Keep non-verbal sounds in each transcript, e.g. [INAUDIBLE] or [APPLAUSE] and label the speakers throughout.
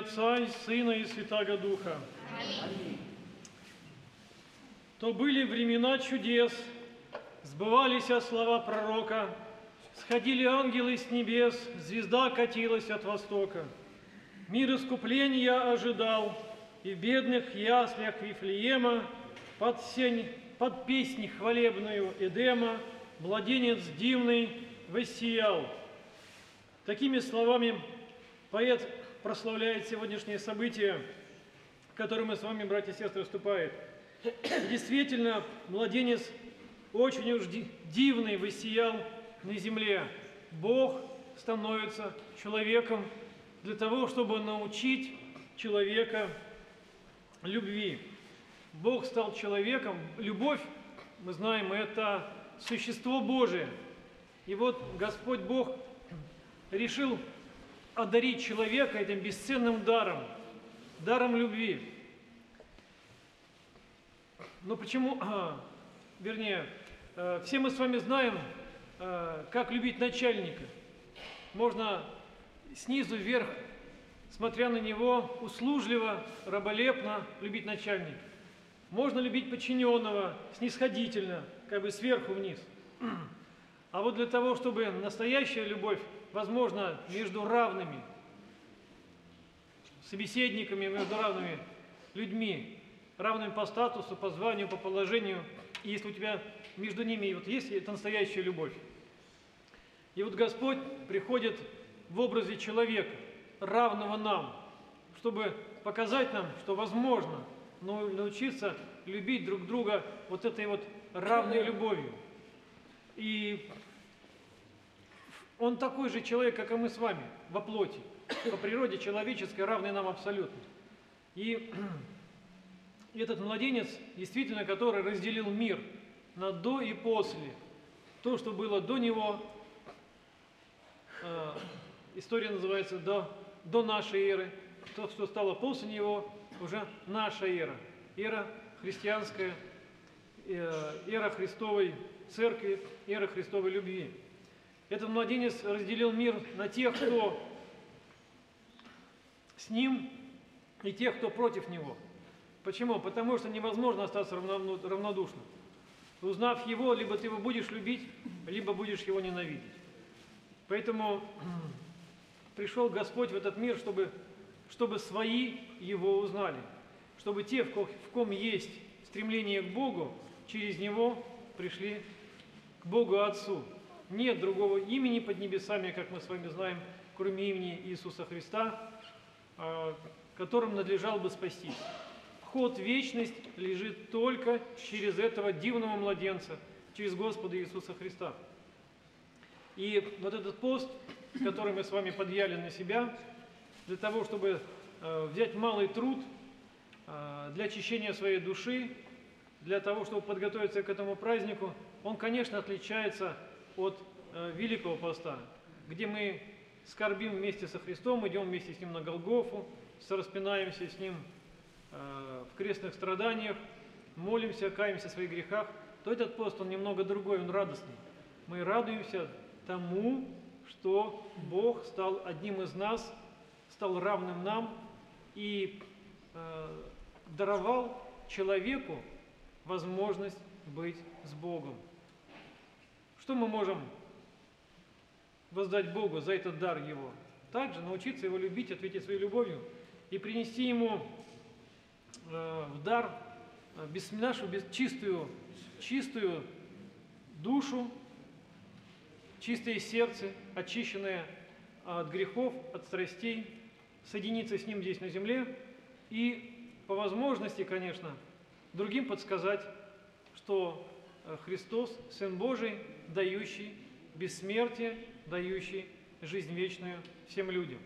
Speaker 1: Отца и Сына и Святаго Духа. То были времена чудес, сбывались слова пророка, сходили ангелы с небес, звезда катилась от востока. Мир искупления ожидал, и в бедных яслях Вифлеема под, сень, под песнь хвалебную Эдема младенец дивный воссиял. Такими словами поэт прославляет сегодняшнее событие, которое мы с вами, братья и сестры, вступает. действительно, младенец очень уж дивный воссиял на земле. Бог становится человеком для того, чтобы научить человека любви. Бог стал человеком. Любовь, мы знаем, это существо Божие. И вот Господь Бог решил одарить человека этим бесценным даром, даром любви. Но почему, а, вернее, э, все мы с вами знаем, э, как любить начальника. Можно снизу вверх, смотря на него, услужливо, раболепно любить начальника. Можно любить подчиненного снисходительно, как бы сверху вниз. [CLEARS THROAT] А вот для того, чтобы настоящая любовь, возможно, между равными собеседниками, между равными людьми, равными по статусу, по званию, по положению, и если у тебя между ними вот есть это настоящая любовь. И вот Господь приходит в образе человека, равного нам, чтобы показать нам, что возможно научиться любить друг друга вот этой вот равной любовью. И он такой же человек, как и мы с вами, во плоти, по природе человеческой, равный нам абсолютно. И [CLEARS THROAT] этот младенец, действительно, который разделил мир на до и после. То, что было до него, э, история называется до, до нашей эры. То, что стало после него, уже наша эра. Эра христианская, э, эра Христовой Церкви, эра Христовой любви. Этот младенец разделил мир на тех, кто с ним, и тех, кто против него. Почему? Потому что невозможно остаться равнодушным. Узнав его, либо ты его будешь любить, либо будешь его ненавидеть. Поэтому [CLEARS THROAT] пришел Господь в этот мир, чтобы, чтобы свои его узнали, чтобы те, в ком, в ком есть стремление к Богу, через него пришли к Богу Отцу. Нет другого имени под небесами, как мы с вами знаем, кроме имени Иисуса Христа, а, которым надлежал бы спастись. Вход в вечность лежит только через этого дивного младенца, через Господа Иисуса Христа. И вот этот пост, который мы с вами подъяли на себя, для того, чтобы а, взять малый труд а, для очищения своей души, для того, чтобы подготовиться к этому празднику, он, конечно, отличается от э, Великого Поста, где мы скорбим вместе со Христом, идем вместе с Ним на Голгофу, распинаемся с Ним э, в крестных страданиях, молимся, каемся в своих грехах, то этот пост, он немного другой, он радостный. Мы радуемся тому, что Бог стал одним из нас, стал равным нам и э, даровал человеку возможность быть с Богом. Что мы можем воздать Богу за этот дар Его? Также научиться Его любить, ответить своей любовью и принести Ему э, в дар э, нашу чистую, чистую душу, чистое сердце, очищенное от грехов, от страстей, соединиться с Ним здесь на земле и по возможности, конечно, другим подсказать, что э, Христос – Сын Божий, дающий бессмертие, дающий жизнь вечную всем людям.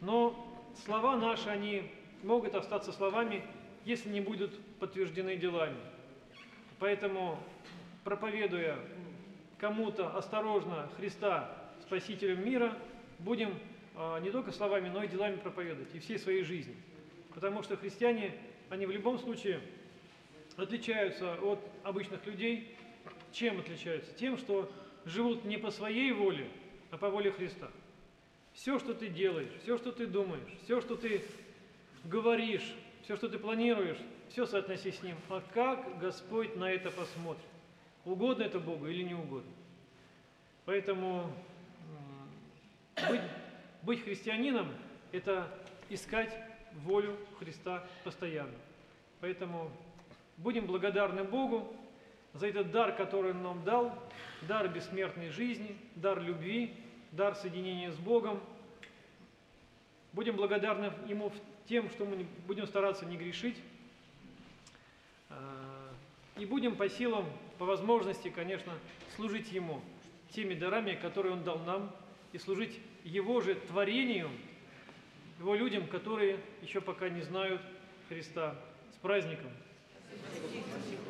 Speaker 1: Но слова наши, они могут остаться словами, если не будут подтверждены делами. Поэтому, проповедуя кому-то осторожно Христа, Спасителем мира, будем э, не только словами, но и делами проповедовать, и всей своей жизни. Потому что христиане, они в любом случае отличаются от обычных людей. Чем отличаются? Тем, что живут не по своей воле, а по воле Христа. Все, что ты делаешь, все, что ты думаешь, все, что ты говоришь, все, что ты планируешь, все соотноси с Ним. А как Господь на это посмотрит? Угодно это Богу или не угодно? Поэтому быть, быть христианином – это искать волю Христа постоянно. Поэтому будем благодарны Богу за этот дар, который Он нам дал, дар бессмертной жизни, дар любви, дар соединения с Богом. Будем благодарны Ему тем, что мы будем стараться не грешить. А, и будем по силам, по возможности, конечно, служить Ему теми дарами, которые Он дал нам, и служить Его же творению, Его людям, которые еще пока не знают Христа. С праздником! Thank you.